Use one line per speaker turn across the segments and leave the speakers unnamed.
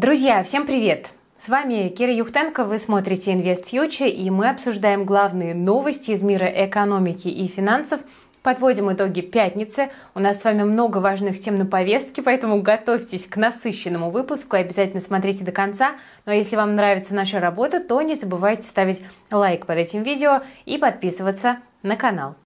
Друзья, всем привет! С вами Кира Юхтенко, вы смотрите Invest Future, и мы обсуждаем главные новости из мира экономики и финансов Подводим итоги пятницы. У нас с вами много важных тем на повестке, поэтому готовьтесь к насыщенному выпуску и обязательно смотрите до конца. Ну а если вам нравится наша работа, то не забывайте ставить лайк под этим видео и подписываться на канал.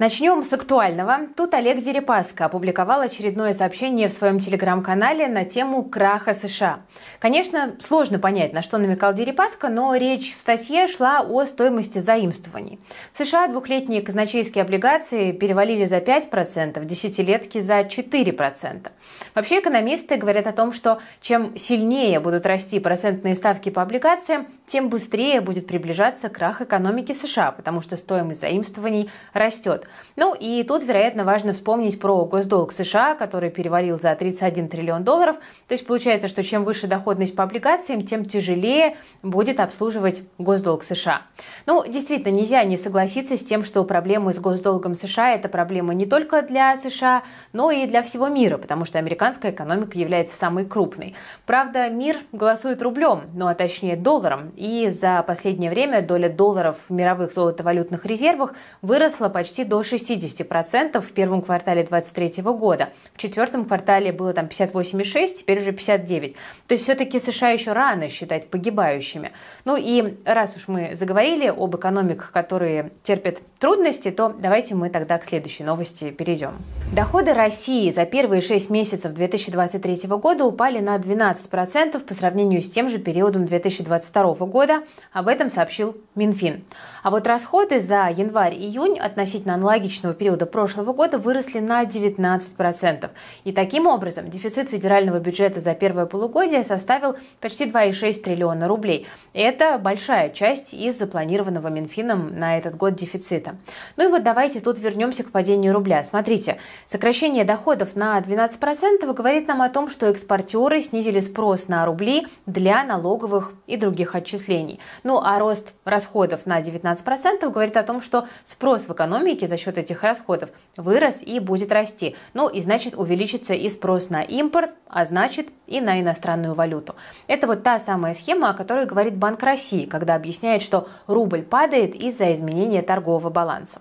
Начнем с актуального. Тут Олег Дерипаска опубликовал очередное сообщение в своем телеграм-канале на тему краха США. Конечно, сложно понять, на что намекал Дерипаска, но речь в статье шла о стоимости заимствований. В США двухлетние казначейские облигации перевалили за 5%, десятилетки за 4%. Вообще экономисты говорят о том, что чем сильнее будут расти процентные ставки по облигациям, тем быстрее будет приближаться крах экономики США, потому что стоимость заимствований растет. Ну и тут, вероятно, важно вспомнить про госдолг США, который перевалил за 31 триллион долларов. То есть получается, что чем выше доходность по облигациям, тем тяжелее будет обслуживать госдолг США. Ну, действительно, нельзя не согласиться с тем, что проблемы с госдолгом США – это проблема не только для США, но и для всего мира, потому что американская экономика является самой крупной. Правда, мир голосует рублем, ну а точнее долларом, и за последнее время доля долларов в мировых золотовалютных резервах выросла почти до 60% в первом квартале 2023 года. В четвертом квартале было там 58,6, теперь уже 59. То есть все-таки США еще рано считать погибающими. Ну и раз уж мы заговорили об экономиках, которые терпят трудности, то давайте мы тогда к следующей новости перейдем. Доходы России за первые 6 месяцев 2023 года упали на 12% по сравнению с тем же периодом 2022 года. Об этом сообщил Минфин. А вот расходы за январь-июнь относительно аналогичного периода прошлого года выросли на 19%. И таким образом дефицит федерального бюджета за первое полугодие составил почти 2,6 триллиона рублей. Это большая часть из запланированного Минфином на этот год дефицита. Ну и вот давайте тут вернемся к падению рубля. Смотрите, сокращение доходов на 12% говорит нам о том, что экспортеры снизили спрос на рубли для налоговых и других отчислений. Ну а рост расходов на 19% говорит о том, что спрос в экономике за счет этих расходов вырос и будет расти. Ну и значит увеличится и спрос на импорт, а значит и на иностранную валюту. Это вот та самая схема, о которой говорит Банк России, когда объясняет, что рубль падает из-за изменения торгового баланса.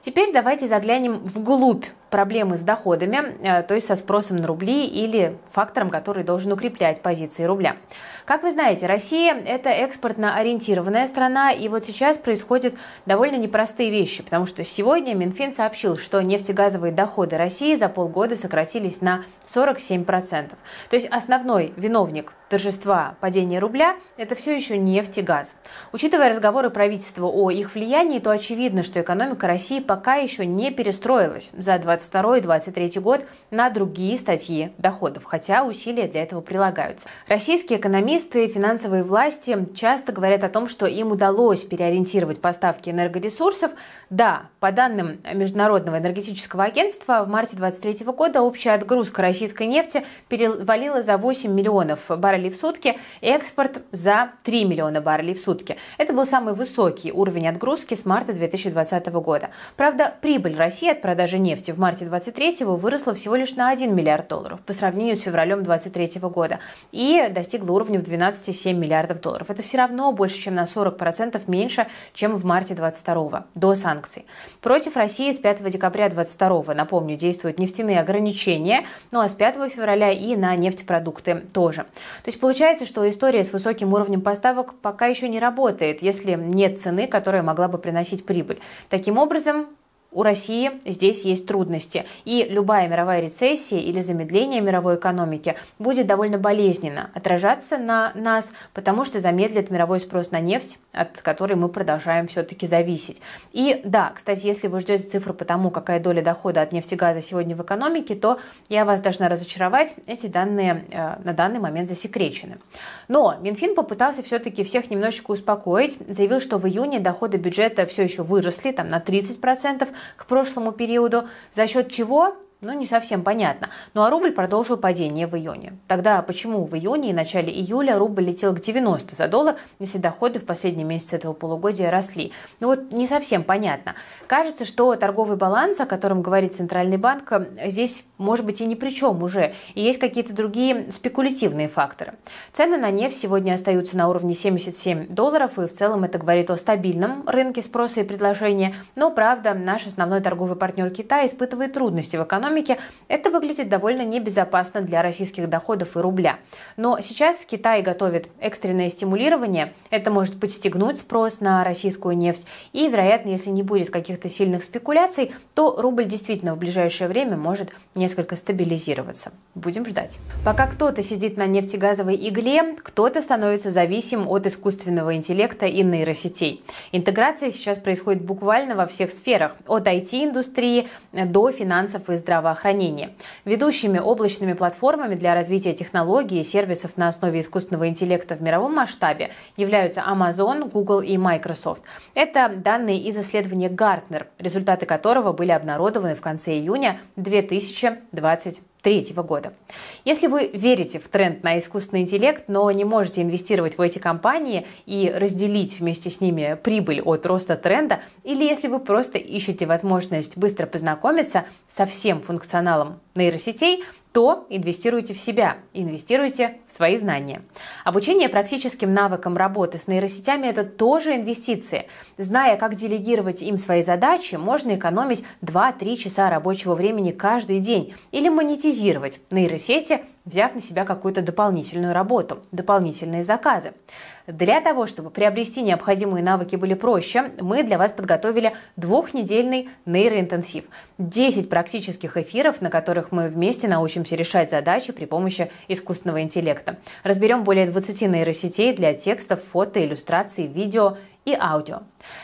Теперь давайте заглянем вглубь проблемы с доходами, э, то есть со спросом на рубли или фактором, который должен укреплять позиции рубля. Как вы знаете, Россия – это экспортно ориентированная страна, и вот сейчас происходят довольно непростые вещи, потому что сегодня Минфин сообщил, что нефтегазовые доходы России за полгода сократились на 47%. То есть основной виновник торжества падения рубля – это все еще нефть и газ. Учитывая разговоры правительства о их влиянии, то очевидно, что экономика России пока еще не перестроилась за 2022 и 2023 год на другие статьи доходов, хотя усилия для этого прилагаются. Российские экономисты и финансовые власти часто говорят о том, что им удалось переориентировать поставки энергоресурсов. Да, по данным Международного энергетического агентства, в марте 2023 года общая отгрузка российской нефти перевалила за 8 миллионов баррелей в сутки, экспорт за 3 миллиона баррелей в сутки. Это был самый высокий уровень отгрузки с марта 2020 года. Правда, прибыль России от продажи нефти в марте 2023 выросла всего лишь на 1 миллиард долларов по сравнению с февралем 2023 года и достигла уровня в 12,7 миллиардов долларов. Это все равно больше, чем на 40% меньше, чем в марте 22 до санкций. Против России с 5 декабря 22 напомню, действуют нефтяные ограничения, ну а с 5 февраля и на нефтепродукты тоже. То есть получается, что история с высоким уровнем поставок пока еще не работает, если нет цены, которая могла бы приносить прибыль. Таким образом, у России здесь есть трудности. И любая мировая рецессия или замедление мировой экономики будет довольно болезненно отражаться на нас, потому что замедлит мировой спрос на нефть, от которой мы продолжаем все-таки зависеть. И да, кстати, если вы ждете цифры по тому, какая доля дохода от нефти и газа сегодня в экономике, то я вас должна разочаровать, эти данные э, на данный момент засекречены. Но Минфин попытался все-таки всех немножечко успокоить, заявил, что в июне доходы бюджета все еще выросли там, на 30%, к прошлому периоду, за счет чего Ну, не совсем понятно. Ну, а рубль продолжил падение в июне. Тогда почему в июне и начале июля рубль летел к 90 за доллар, если доходы в последние месяцы этого полугодия росли? Ну, вот не совсем понятно. Кажется, что торговый баланс, о котором говорит Центральный банк, здесь может быть и ни при чем уже. И есть какие-то другие спекулятивные факторы. Цены на нефть сегодня остаются на уровне 77 долларов, и в целом это говорит о стабильном рынке спроса и предложения. Но, правда, наш основной торговый партнер Китай испытывает трудности в экономике, экономики, это выглядит довольно небезопасно для российских доходов и рубля. Но сейчас Китай готовит экстренное стимулирование. Это может подстегнуть спрос на российскую нефть. И, вероятно, если не будет каких-то сильных спекуляций, то рубль действительно в ближайшее время может несколько стабилизироваться. Будем ждать. Пока кто-то сидит на нефтегазовой игле, кто-то становится зависим от искусственного интеллекта и нейросетей. Интеграция сейчас происходит буквально во всех сферах, от IT-индустрии до финансов и здравоохранения здравоохранения. Ведущими облачными платформами для развития технологий и сервисов на основе искусственного интеллекта в мировом масштабе являются Amazon, Google и Microsoft. Это данные из исследования Gartner, результаты которого были обнародованы в конце июня 2020 2023 года. Если вы верите в тренд на искусственный интеллект, но не можете инвестировать в эти компании и разделить вместе с ними прибыль от роста тренда, или если вы просто ищете возможность быстро познакомиться со всем функционалом нейросетей, то инвестируйте в себя, инвестируйте в свои знания. Обучение практическим навыкам работы с нейросетями – это тоже инвестиции. Зная, как делегировать им свои задачи, можно экономить 2-3 часа рабочего времени каждый день или монетизировать нейросети взяв на себя какую-то дополнительную работу, дополнительные заказы. Для того, чтобы приобрести необходимые навыки были проще, мы для вас подготовили двухнедельный нейроинтенсив. 10 практических эфиров, на которых мы вместе научимся решать задачи при помощи искусственного интеллекта. Разберем более 20 нейросетей для текстов, фото, иллюстраций, видео и аудио.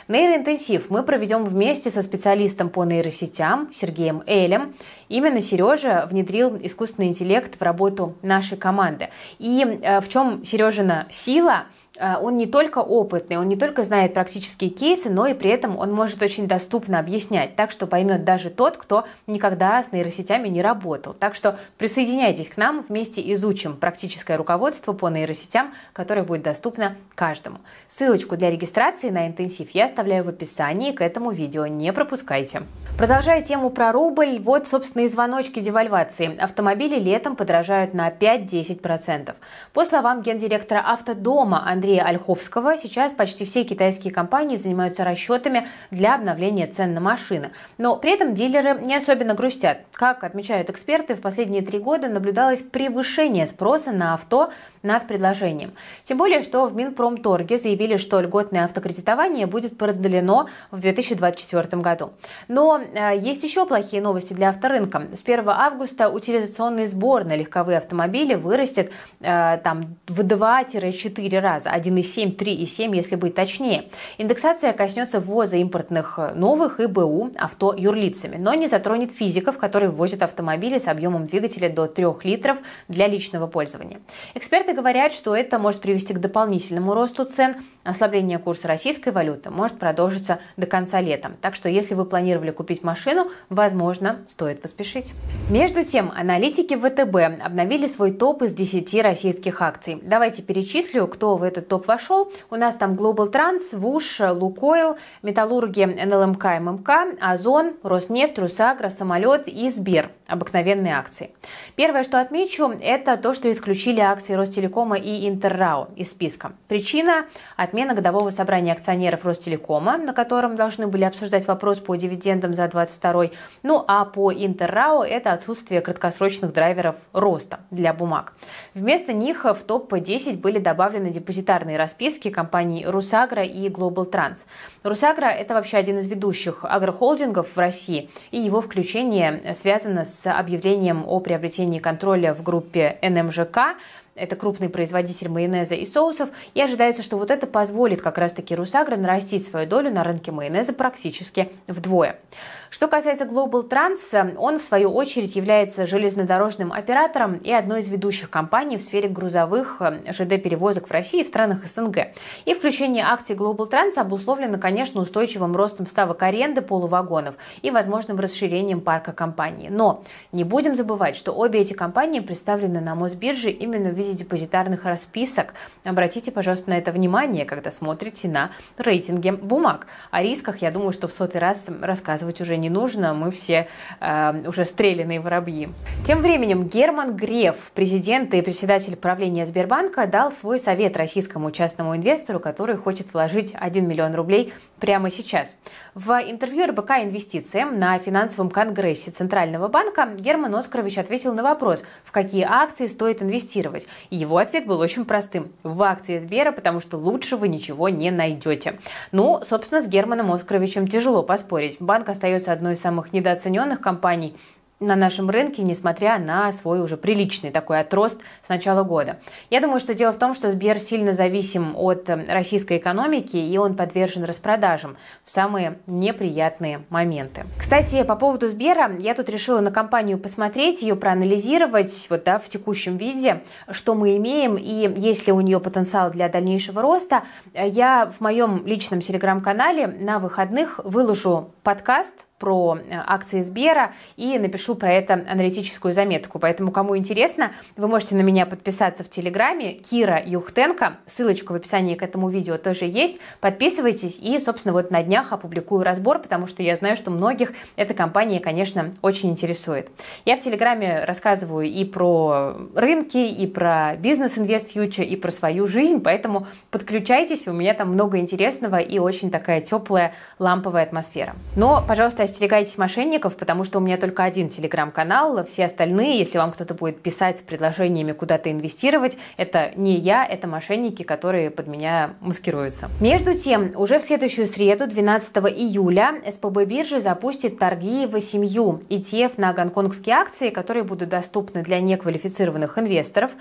Нейроинтенсив мы проведем вместе со специалистом по нейросетям Сергеем Элем. Именно Сережа внедрил искусственный интеллект в работу нашей команды. И э, в чем Сережина сила – он не только опытный, он не только знает практические кейсы, но и при этом он может очень доступно объяснять, так что поймет даже тот, кто никогда с нейросетями не работал. Так что присоединяйтесь к нам, вместе изучим практическое руководство по нейросетям, которое будет доступно каждому. Ссылочку для регистрации на интенсив я оставляю в описании к этому видео, не пропускайте. Продолжая тему про рубль, вот, собственно, и звоночки девальвации. Автомобили летом подорожают на 5-10%. По словам гендиректора Автодома Андрея Андрея Ольховского, сейчас почти все китайские компании занимаются расчетами для обновления цен на машины. Но при этом дилеры не особенно грустят. Как отмечают эксперты, в последние три года наблюдалось превышение спроса на авто над предложением. Тем более, что в Минпромторге заявили, что льготное автокредитование будет продлено в 2024 году. Но э, есть еще плохие новости для авторынка. С 1 августа утилизационный сбор на легковые автомобили вырастет э, там, в 2-4 раза. 1,7, 3,7, если быть точнее. Индексация коснется ввоза импортных э, новых и БУ авто юрлицами, но не затронет физиков, которые ввозят автомобили с объемом двигателя до 3 литров для личного пользования. Эксперты говорят, что это может привести к дополнительному росту цен. Ослабление курса российской валюты может продолжиться до конца лета. Так что если вы планировали купить машину, возможно, стоит поспешить. Между тем, аналитики ВТБ обновили свой топ из 10 российских акций. Давайте перечислю, кто в этот этот топ вошел. У нас там Global Trans, ВУШ, Лукойл, Металлурги, НЛМК, ММК, Озон, Роснефть, Русагра, Самолет и Сбер. Обыкновенные акции. Первое, что отмечу, это то, что исключили акции Ростелекома и Интеррао из списка. Причина – отмена годового собрания акционеров Ростелекома, на котором должны были обсуждать вопрос по дивидендам за 22 Ну а по Интеррао – это отсутствие краткосрочных драйверов роста для бумаг. Вместо них в топ-10 были добавлены депозитарные депозитарные расписки компаний «Русагра» и «Глобал Транс». «Русагра» — это вообще один из ведущих агрохолдингов в России, и его включение связано с объявлением о приобретении контроля в группе НМЖК это крупный производитель майонеза и соусов, и ожидается, что вот это позволит как раз-таки Русагра нарастить свою долю на рынке майонеза практически вдвое. Что касается Global Trans, он в свою очередь является железнодорожным оператором и одной из ведущих компаний в сфере грузовых э, ЖД-перевозок в России и в странах СНГ. И включение акций Global Trans обусловлено, конечно, устойчивым ростом ставок аренды полувагонов и возможным расширением парка компании. Но не будем забывать, что обе эти компании представлены на Мосбирже именно в виде депозитарных расписок. Обратите, пожалуйста, на это внимание, когда смотрите на рейтинги бумаг. О рисках, я думаю, что в сотый раз рассказывать уже не нужно, мы все э, уже стрелянные воробьи. Тем временем Герман Греф, президент и председатель правления Сбербанка, дал свой совет российскому частному инвестору, который хочет вложить 1 миллион рублей прямо сейчас. В интервью РБК «Инвестициям» на финансовом конгрессе Центрального банка Герман Оскарович ответил на вопрос, в какие акции стоит инвестировать. И его ответ был очень простым. В акции Сбера, потому что лучше вы ничего не найдете. Ну, собственно, с Германом Оскаровичем тяжело поспорить. Банк остается одной из самых недооцененных компаний на нашем рынке, несмотря на свой уже приличный такой отрост с начала года. Я думаю, что дело в том, что Сбер сильно зависим от э, российской экономики, и он подвержен распродажам в самые неприятные моменты. Кстати, по поводу Сбера, я тут решила на компанию посмотреть, ее проанализировать вот, да, в текущем виде, что мы имеем, и есть ли у нее потенциал для дальнейшего роста. Я в моем личном телеграм-канале на выходных выложу подкаст про э, акции Сбера и напишу про это аналитическую заметку. Поэтому, кому интересно, вы можете на меня подписаться в Телеграме. Кира Юхтенко. Ссылочка в описании к этому видео тоже есть. Подписывайтесь и, собственно, вот на днях опубликую разбор, потому что я знаю, что многих эта компания, конечно, очень интересует. Я в Телеграме рассказываю и про рынки, и про бизнес Invest Future, и про свою жизнь, поэтому подключайтесь, у меня там много интересного и очень такая теплая ламповая атмосфера. Но, пожалуйста, остерегайтесь мошенников, потому что у меня только один телеграм-канал. Все остальные, если вам кто-то будет писать с предложениями куда-то инвестировать, это не я, это мошенники, которые под меня маскируются. Между тем, уже в следующую среду, 12 июля, СПБ биржи запустит торги в семью ETF на гонконгские акции, которые будут доступны для неквалифицированных инвесторов.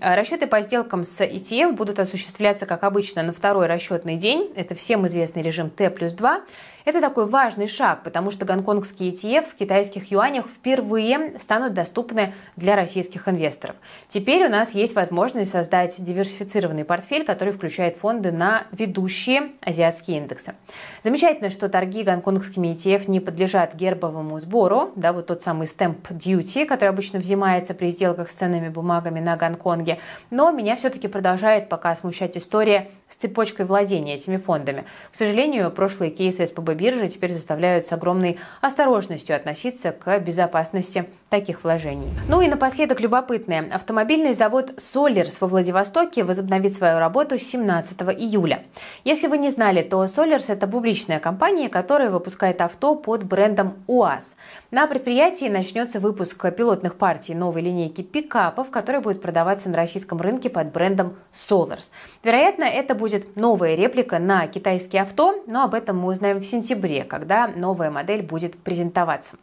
Расчеты по сделкам с ETF будут осуществляться, как обычно, на второй расчетный день. Это всем известный режим T плюс 2. Это такой важный шаг, потому что гонконгские ETF в китайских юанях впервые станут доступны для российских инвесторов. Теперь у нас есть возможность создать диверсифицированный портфель, который включает фонды на ведущие азиатские индексы. Замечательно, что торги гонконгскими ETF не подлежат гербовому сбору, да, вот тот самый stamp duty, который обычно взимается при сделках с ценными бумагами на Гонконге. Но меня все-таки продолжает пока смущать история с цепочкой владения этими фондами. К сожалению, прошлые кейсы СПБ биржи теперь заставляют с огромной осторожностью относиться к безопасности таких вложений. Ну и напоследок любопытное. Автомобильный завод Solers во Владивостоке возобновит свою работу с 17 июля. Если вы не знали, то Solers – это публичная компания, которая выпускает авто под брендом УАЗ. На предприятии начнется выпуск пилотных партий новой линейки пикапов, которая будет продаваться на российском рынке под брендом Solers. Вероятно, это будет новая реплика на китайские авто, но об этом мы узнаем в сентябре, когда новая модель будет презентоваться.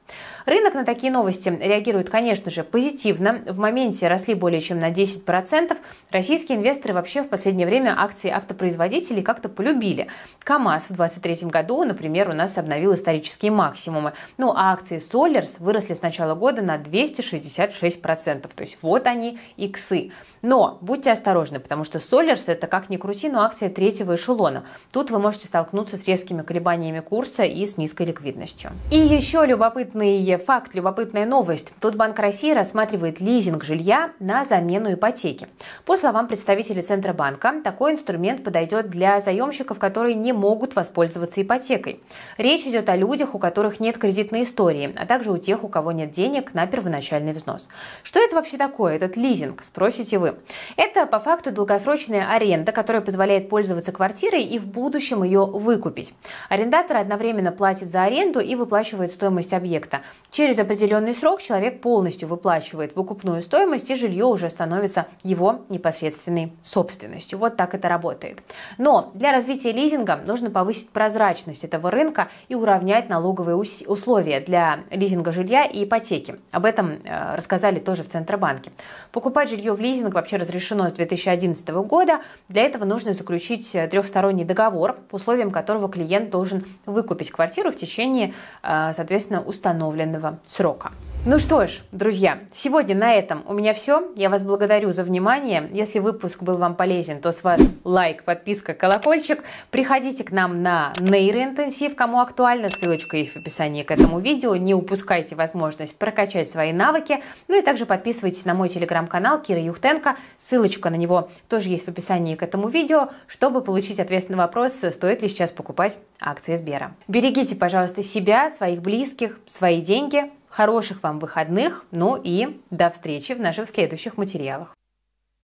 Рынок на такие новости реагирует, конечно же, позитивно. В моменте росли более чем на 10%. Российские инвесторы вообще в последнее время акции автопроизводителей как-то полюбили. КАМАЗ в 2023 году, например, у нас обновил исторические максимумы. Ну а акции Solers выросли с начала года на 266%. То есть вот они, иксы. Но будьте осторожны, потому что Solers это как ни крути, но акция третьего эшелона. Тут вы можете столкнуться с резкими колебаниями курса и с низкой ликвидностью. И еще любопытный факт, любопытная новость. Тут Банк России рассматривает лизинг жилья на замену ипотеки. По словам представителей Центробанка, такой инструмент подойдет для заемщиков, которые не могут воспользоваться ипотекой. Речь идет о людях, у которых нет кредитной истории, а также у тех, у кого нет денег на первоначальный взнос. Что это вообще такое, этот лизинг, спросите вы. Это по факту долгосрочная аренда, которая позволяет пользоваться квартирой и в будущем ее выкупить. Арендатор одновременно платит за аренду и выплачивает стоимость объекта. Через определенный срок человек человек полностью выплачивает выкупную стоимость, и жилье уже становится его непосредственной собственностью. Вот так это работает. Но для развития лизинга нужно повысить прозрачность этого рынка и уравнять налоговые условия для лизинга жилья и ипотеки. Об этом э, рассказали тоже в Центробанке. Покупать жилье в лизинг вообще разрешено с 2011 года. Для этого нужно заключить трехсторонний договор, по условиям которого клиент должен выкупить квартиру в течение, э, соответственно, установленного срока. Ну что ж, друзья, сегодня на этом у меня все. Я вас благодарю за внимание. Если выпуск был вам полезен, то с вас лайк, подписка, колокольчик. Приходите к нам на нейроинтенсив, кому актуально. Ссылочка есть в описании к этому видео. Не упускайте возможность прокачать свои навыки. Ну и также подписывайтесь на мой телеграм-канал Кира Юхтенко. Ссылочка на него тоже есть в описании к этому видео, чтобы получить ответ на вопрос, стоит ли сейчас покупать акции Сбера. Берегите, пожалуйста, себя, своих близких, свои деньги. Хороших вам выходных, ну и до встречи в наших следующих материалах.